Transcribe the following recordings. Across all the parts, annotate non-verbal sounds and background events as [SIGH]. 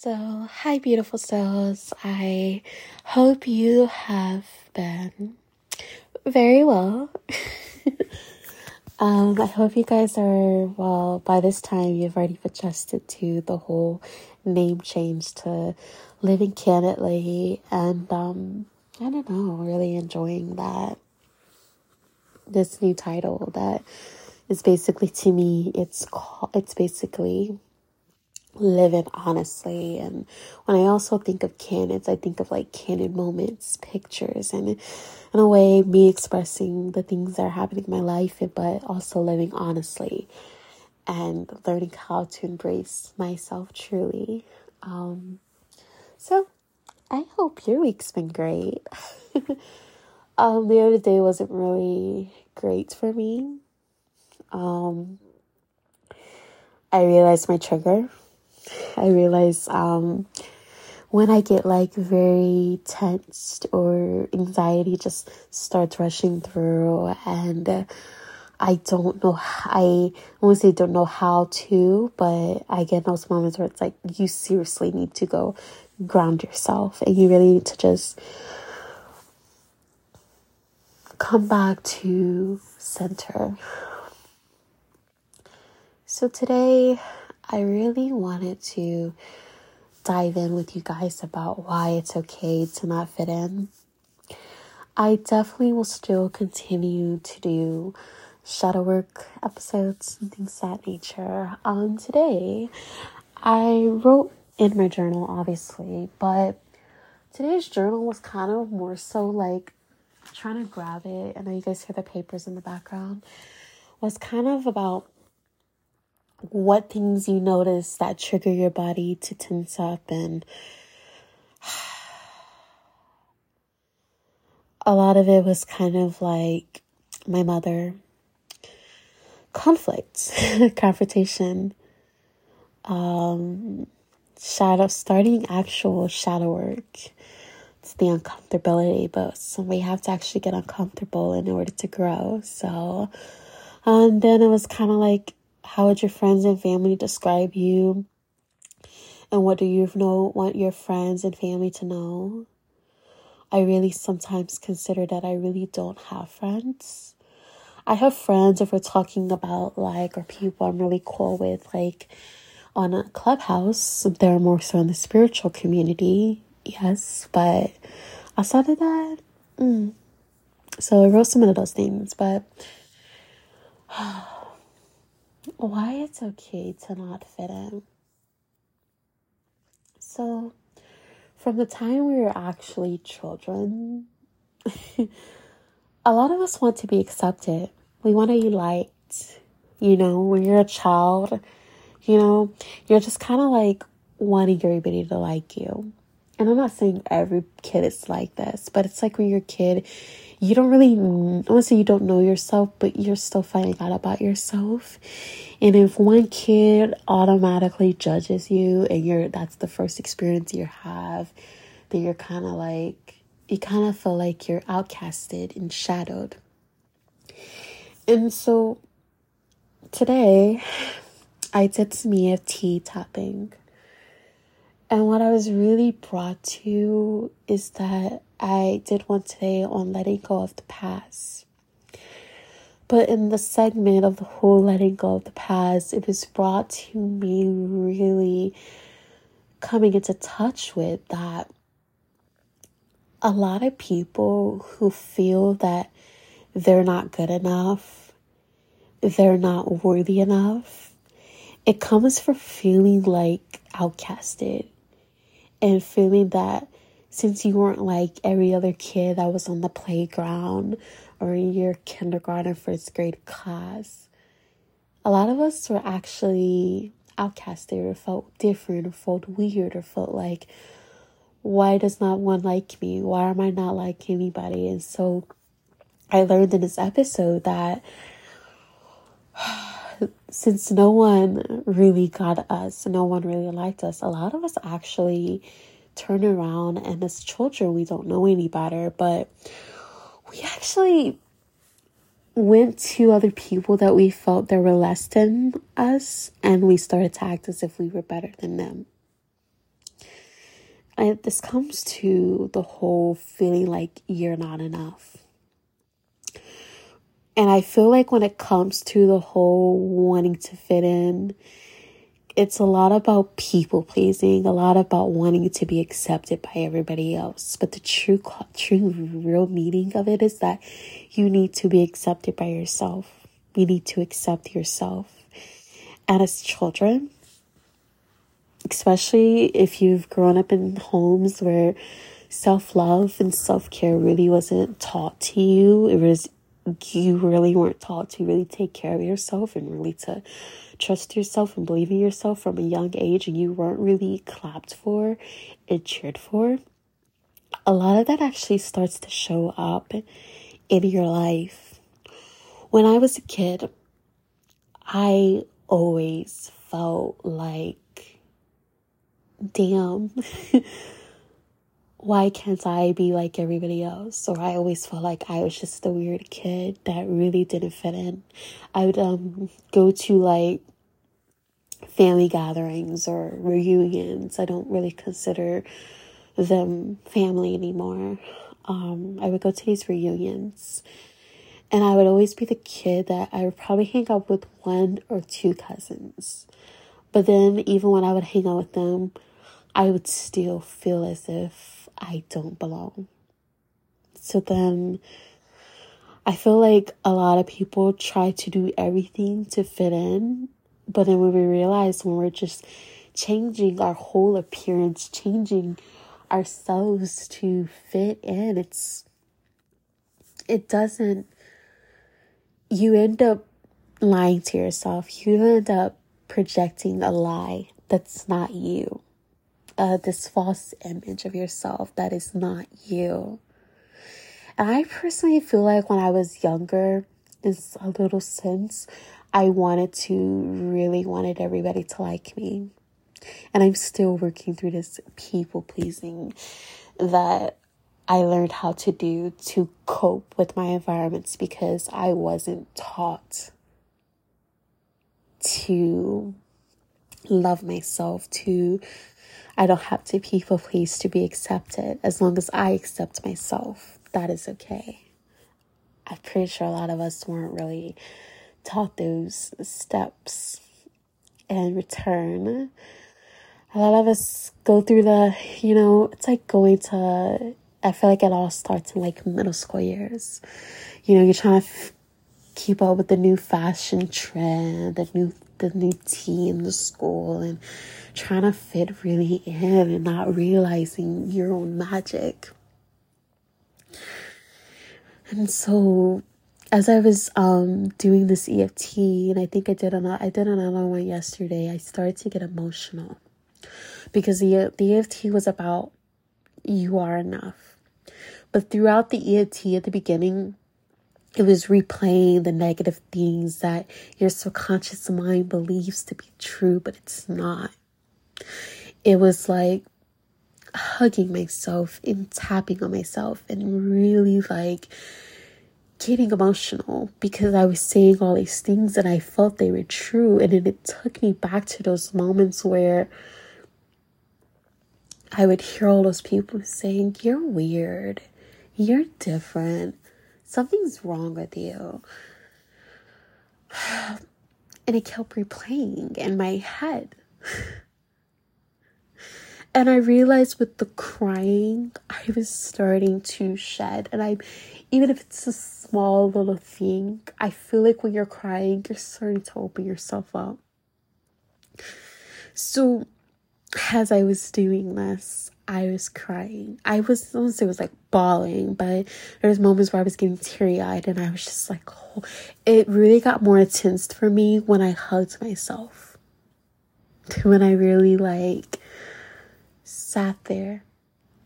So, hi, beautiful souls. I hope you have been very well. [LAUGHS] um, I hope you guys are well. By this time, you've already adjusted to the whole name change to living candidly, and um, I don't know, really enjoying that. This new title that is basically to me, it's called, it's basically living honestly. And when I also think of canons, I think of like canon moments, pictures, and in a way, me expressing the things that are happening in my life, but also living honestly and learning how to embrace myself truly. Um, so I hope your week's been great. [LAUGHS] um, the other day wasn't really great for me. Um, I realized my trigger I realize um, when I get like very tensed or anxiety just starts rushing through and I don't know, I won't say don't know how to, but I get those moments where it's like you seriously need to go ground yourself and you really need to just come back to center. So today, I really wanted to dive in with you guys about why it's okay to not fit in. I definitely will still continue to do shadow work episodes and things that nature. Um, today, I wrote in my journal, obviously, but today's journal was kind of more so like trying to grab it. I know you guys hear the papers in the background. Was kind of about what things you notice that trigger your body to tense up and [SIGHS] a lot of it was kind of like my mother. Conflict [LAUGHS] confrontation. Um shadow starting actual shadow work. It's the uncomfortability but so we have to actually get uncomfortable in order to grow. So and then it was kind of like how would your friends and family describe you? And what do you know want your friends and family to know? I really sometimes consider that I really don't have friends. I have friends if we're talking about like or people I'm really cool with, like on a clubhouse. They're more so in the spiritual community, yes, but outside of that, mm. so I wrote some of those things, but [SIGHS] why it's okay to not fit in. So, from the time we were actually children, [LAUGHS] a lot of us want to be accepted. We want to be liked. You know, when you're a child, you know, you're just kind of like wanting everybody to like you. And I'm not saying every kid is like this, but it's like when you're a kid, you don't really, want say you don't know yourself, but you're still finding out about yourself. And if one kid automatically judges you and you're, that's the first experience you have, then you're kind of like, you kind of feel like you're outcasted and shadowed. And so today, I did some EFT tapping. And what I was really brought to is that I did one today on letting go of the past. But in the segment of the whole letting go of the past, it was brought to me really coming into touch with that a lot of people who feel that they're not good enough, they're not worthy enough, it comes from feeling like outcasted and feeling that since you weren't like every other kid that was on the playground or in your kindergarten, first grade class, a lot of us were actually outcasted or felt different or felt weird or felt like, why does not one like me? Why am I not like anybody? And so I learned in this episode that since no one really got us, no one really liked us, a lot of us actually turn around and as children we don't know any better, but we actually went to other people that we felt that were less than us and we started to act as if we were better than them. it this comes to the whole feeling like you're not enough. And I feel like when it comes to the whole wanting to fit in, it's a lot about people pleasing, a lot about wanting to be accepted by everybody else. But the true, true, real meaning of it is that you need to be accepted by yourself. You need to accept yourself. And as children, especially if you've grown up in homes where self love and self care really wasn't taught to you, it was you really weren't taught to really take care of yourself and really to trust yourself and believe in yourself from a young age and you weren't really clapped for and cheered for, a lot of that actually starts to show up in your life. When I was a kid, I always felt like, damn. [LAUGHS] why can't I be like everybody else? Or I always felt like I was just the weird kid that really didn't fit in. I would um go to like family gatherings or reunions. I don't really consider them family anymore. Um, I would go to these reunions and I would always be the kid that I would probably hang out with one or two cousins. But then even when I would hang out with them, I would still feel as if I don't belong. So then I feel like a lot of people try to do everything to fit in, but then when we realize when we're just changing our whole appearance, changing ourselves to fit in, it's it doesn't you end up lying to yourself. You end up projecting a lie that's not you uh, this false image of yourself that is not you. And I personally feel like when I was younger, in a little sense, I wanted to really wanted everybody to like me. And I'm still working through this people pleasing that I learned how to do to cope with my environments because I wasn't taught to love myself, to I don't have to people please to be accepted. As long as I accept myself, that is okay. I'm pretty sure a lot of us weren't really taught those steps. And return, a lot of us go through the, you know, it's like going to, I feel like it all starts in like middle school years. You know, you're trying to f- keep up with the new fashion trend, the new the new tea in the school and trying to fit really in and not realizing your own magic. And so as I was um doing this EFT and I think I did another I did another one yesterday, I started to get emotional because the the EFT was about you are enough. But throughout the EFT at the beginning, it was replaying the negative things that your subconscious mind believes to be true, but it's not. It was like hugging myself and tapping on myself and really like getting emotional because I was saying all these things and I felt they were true. And then it took me back to those moments where I would hear all those people saying, You're weird. You're different something's wrong with you. [SIGHS] And it kept replaying in my head. [SIGHS] and I realized with the crying, I was starting to shed. And I, even if it's a small little thing, I feel like when you're crying, you're starting to open yourself up. So, as I was doing this, I was crying. I was, I it was like bawling, but there was moments where I was getting teary eyed and I was just like, oh, it really got more intense for me when I hugged myself. When I really like sat there.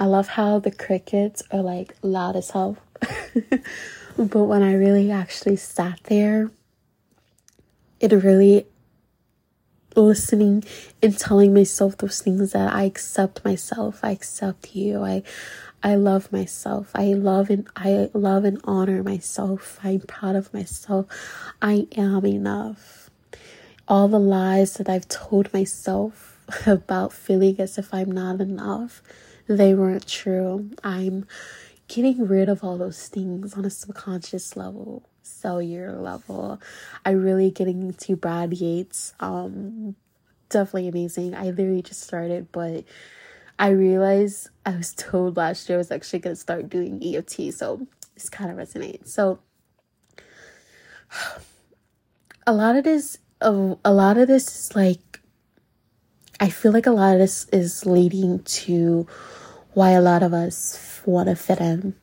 I love how the crickets are like loud as hell. [LAUGHS] but when I really actually sat there, it really listening and telling myself those things that I accept myself, I accept you, I I love myself. I love and I love and honor myself. I'm proud of myself. I am enough. All the lies that I've told myself [LAUGHS] about feeling as if I'm not enough, they weren't true. I'm getting rid of all those things on a subconscious level, cellular level. I really getting into Brad Yates. Um, definitely amazing. I literally just started, but I realized I was told last year I was actually gonna start doing EFT, so this kind of resonates. So a lot of this, a, a lot of this is like, I feel like a lot of this is leading to why a lot of us want to fit in.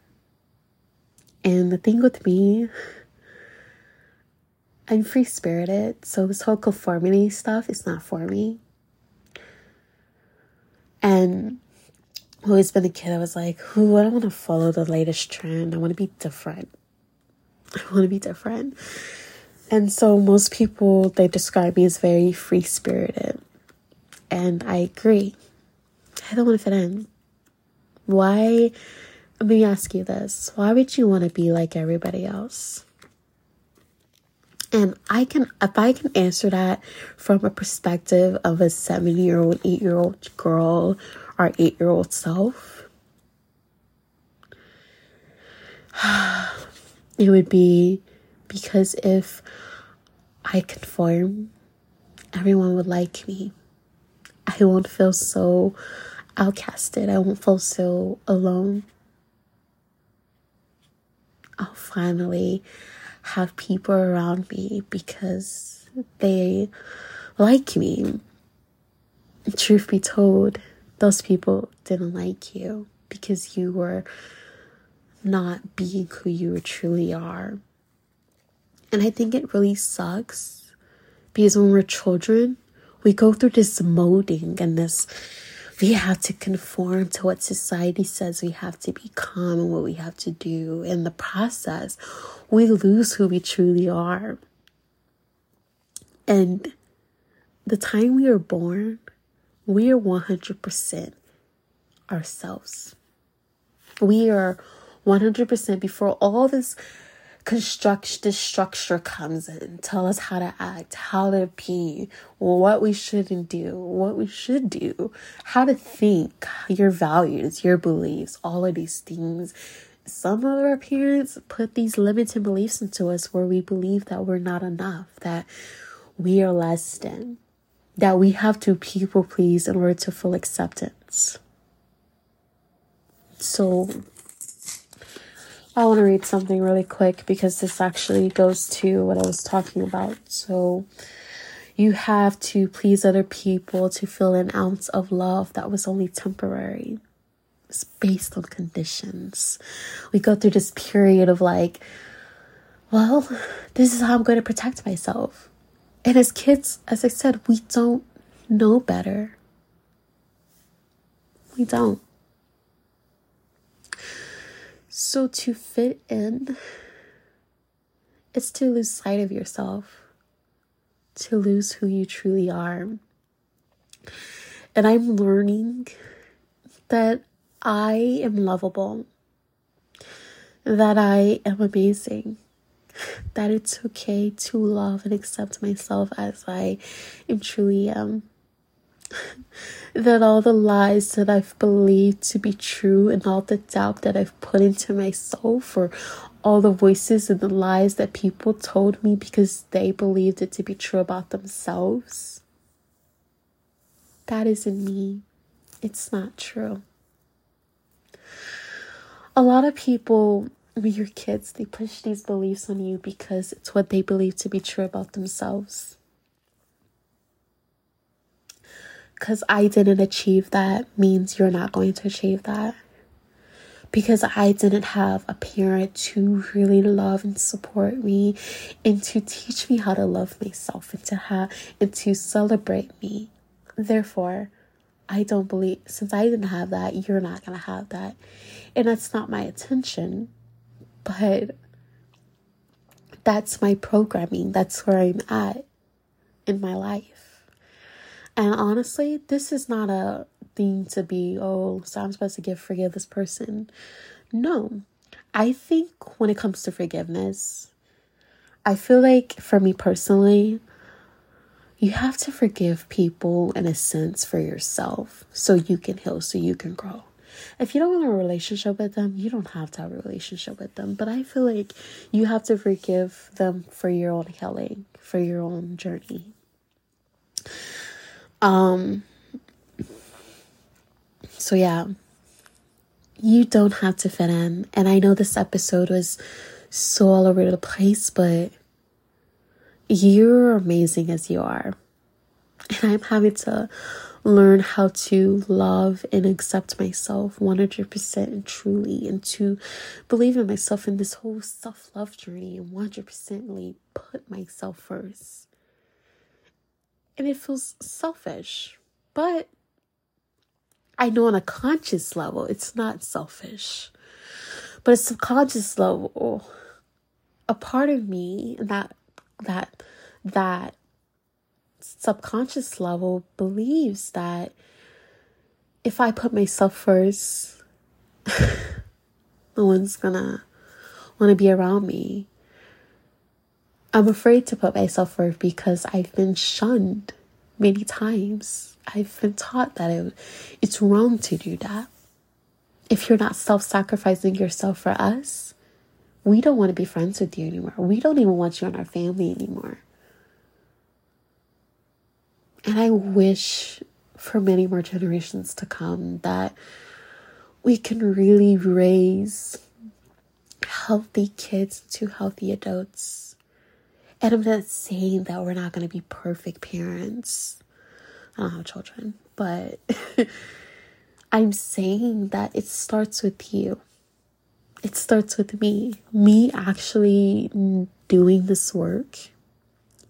And the thing with me, I'm free spirited, so this whole conformity stuff is not for me. And always been a kid, I was like, who I don't want to follow the latest trend. I want to be different. I want to be different. And so most people they describe me as very free spirited. And I agree. I don't want to fit in. Why let me ask you this. Why would you want to be like everybody else? And I can if I can answer that from a perspective of a seven year old, eight year old girl or eight year old self, [SIGHS] it would be because if I conform, everyone would like me. I won't feel so outcasted. I won't feel so alone. I'll finally have people around me because they like me. Truth be told, those people didn't like you because you were not being who you truly are. And I think it really sucks because when we're children, we go through this molding and this we have to conform to what society says we have to become and what we have to do. In the process, we lose who we truly are. And the time we are born, we are 100% ourselves. We are 100% before all this construct this structure comes in. Tell us how to act how to be what we shouldn't do what we should do how to think your values your beliefs all of these things. Some of our parents put these limited beliefs into us where we believe that we're not enough that we are less than that we have to people please in order to feel acceptance. So I want to read something really quick because this actually goes to what I was talking about. So, you have to please other people to feel an ounce of love that was only temporary. It's based on conditions. We go through this period of like, well, this is how I'm going to protect myself. And as kids, as I said, we don't know better. We don't. So to fit in is to lose sight of yourself, to lose who you truly are. And I'm learning that I am lovable, that I am amazing, that it's okay to love and accept myself as I am truly am that all the lies that I've believed to be true and all the doubt that I've put into myself or all the voices and the lies that people told me because they believed it to be true about themselves. That isn't me. It's not true. A lot of people, when you're kids, they push these beliefs on you because it's what they believe to be true about themselves. Because I didn't achieve that means you're not going to achieve that. Because I didn't have a parent to really love and support me and to teach me how to love myself and to have and to celebrate me. Therefore, I don't believe since I didn't have that, you're not gonna have that. And that's not my intention, but that's my programming. That's where I'm at in my life. And honestly, this is not a thing to be, oh, so I'm supposed to give forgive this person. No. I think when it comes to forgiveness, I feel like for me personally, you have to forgive people in a sense for yourself so you can heal, so you can grow. If you don't want a relationship with them, you don't have to have a relationship with them. But I feel like you have to forgive them for your own healing, for your own journey. Um so yeah. You don't have to fit in. And I know this episode was so all over the place, but you're amazing as you are. And I'm having to learn how to love and accept myself 100% and truly, and to believe in myself in this whole self love journey and 100% put myself first. And it feels selfish, but I know on a conscious level it's not selfish. But a subconscious level, a part of me that that that subconscious level believes that if I put myself first, [LAUGHS] no one's gonna want to be around me. I'm afraid to put myself first because I've been shunned many times. I've been taught that it, it's wrong to do that. If you're not self sacrificing yourself for us, we don't want to be friends with you anymore. We don't even want you in our family anymore. And I wish for many more generations to come that we can really raise healthy kids to healthy adults. And I'm not saying that we're not going to be perfect parents. I don't have children, but [LAUGHS] I'm saying that it starts with you. It starts with me. Me actually doing this work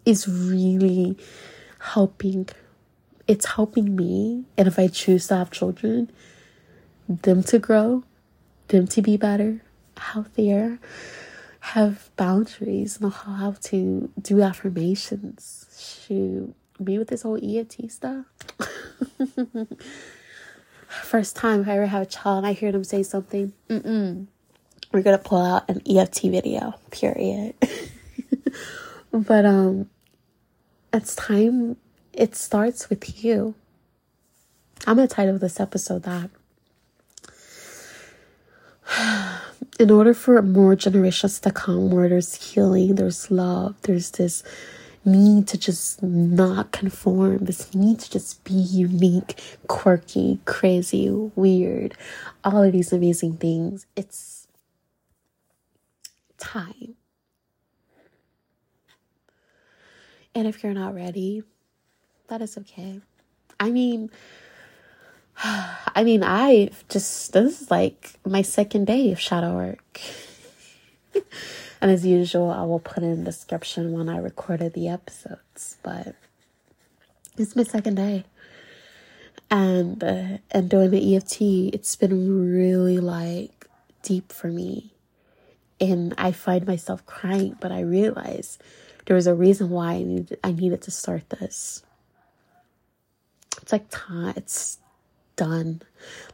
is really helping it's helping me and if i choose to have children them to grow them to be better healthier have boundaries know how to do affirmations shoot me with this whole EFT stuff first time i ever have a child and i hear them say something mm-mm we're gonna pull out an EFT video period [LAUGHS] but um it's time, it starts with you. I'm to title this episode that. [SIGHS] [SIGHS] In order for more generations to come, where there's healing, there's love, there's this need to just not conform, this need to just be unique, quirky, crazy, weird, all of these amazing things. It's time And if you're not ready, that is okay. I mean, I mean, I just, this is like my second day of shadow work. [LAUGHS] and as usual, I will put in description when I recorded the episodes, but it's my second day. And, uh, and doing the EFT, it's been really like deep for me. And I find myself crying, but I realize there was a reason why I needed I needed to start this. It's like time it's done.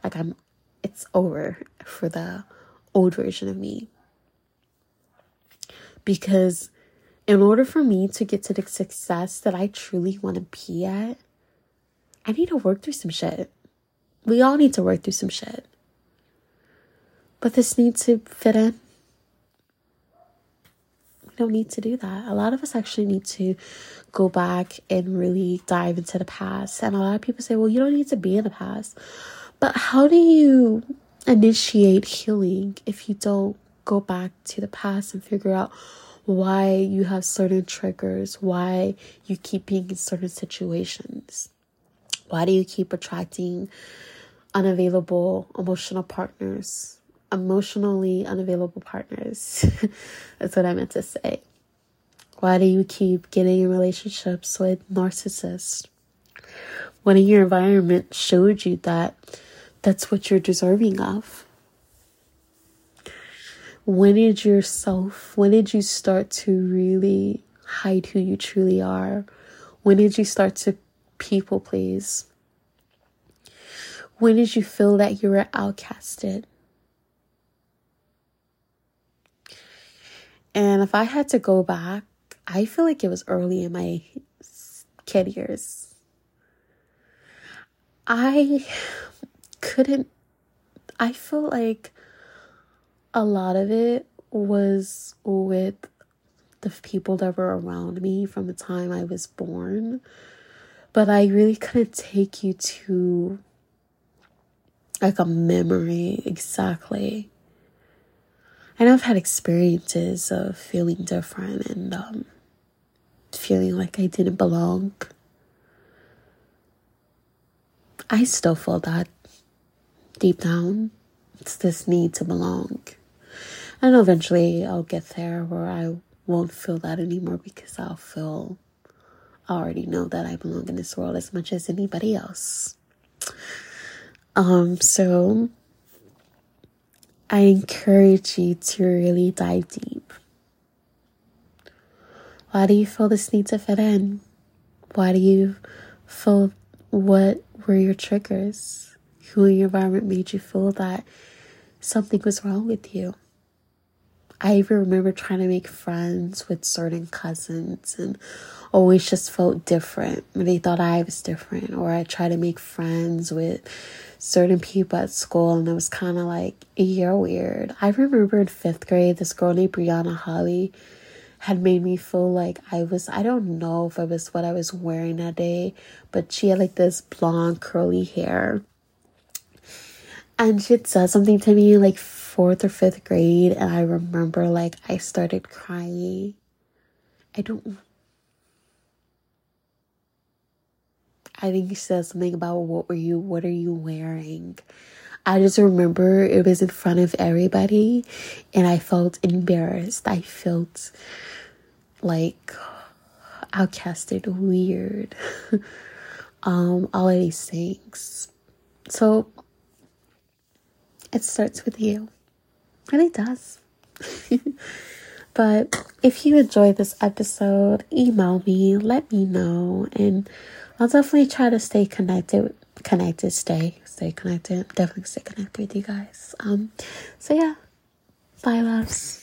Like I'm it's over for the old version of me. Because in order for me to get to the success that I truly want to be at, I need to work through some shit. We all need to work through some shit. But this needs to fit in don't need to do that. A lot of us actually need to go back and really dive into the past. And a lot of people say, well, you don't need to be in the past. But how do you initiate healing if you don't go back to the past and figure out why you have certain triggers, why you keep being in certain situations? Why do you keep attracting unavailable emotional partners? Emotionally unavailable partners. [LAUGHS] That's what I meant to say. Why do you keep getting in relationships with narcissists? When in your environment showed you that that's what you're deserving of? When did yourself, when did you start to really hide who you truly are? When did you start to people please? When did you feel that you were outcasted? And if I had to go back, I feel like it was early in my kid years. I couldn't I feel like a lot of it was with the people that were around me from the time I was born. But I really couldn't take you to like a memory exactly. I've had experiences of feeling different and um, feeling like I didn't belong. I still feel that deep down. It's this need to belong. And eventually I'll get there where I won't feel that anymore because I'll feel, I already know that I belong in this world as much as anybody else. Um, so I encourage you to really dive deep. Why do you feel this need to fit in? Why do you feel what were your triggers? Who in your environment made you feel that something was wrong with you? I even remember trying to make friends with certain cousins and always just felt different. They thought I was different. Or I tried to make friends with certain people at school and it was kind of like, you're weird. I remember in fifth grade, this girl named Brianna Holly had made me feel like I was, I don't know if it was what I was wearing that day, but she had like this blonde curly hair. And she had said something to me like fourth or fifth grade, and I remember like I started crying. I don't. I think he said something about what were you, what are you wearing? I just remember it was in front of everybody, and I felt embarrassed. I felt like outcasted, weird, [LAUGHS] um, all of these things. So it starts with you really does. [LAUGHS] but if you enjoyed this episode, email me, let me know, and I'll definitely try to stay connected. Connected, stay, stay connected. Definitely stay connected with you guys. Um, so yeah, bye, loves.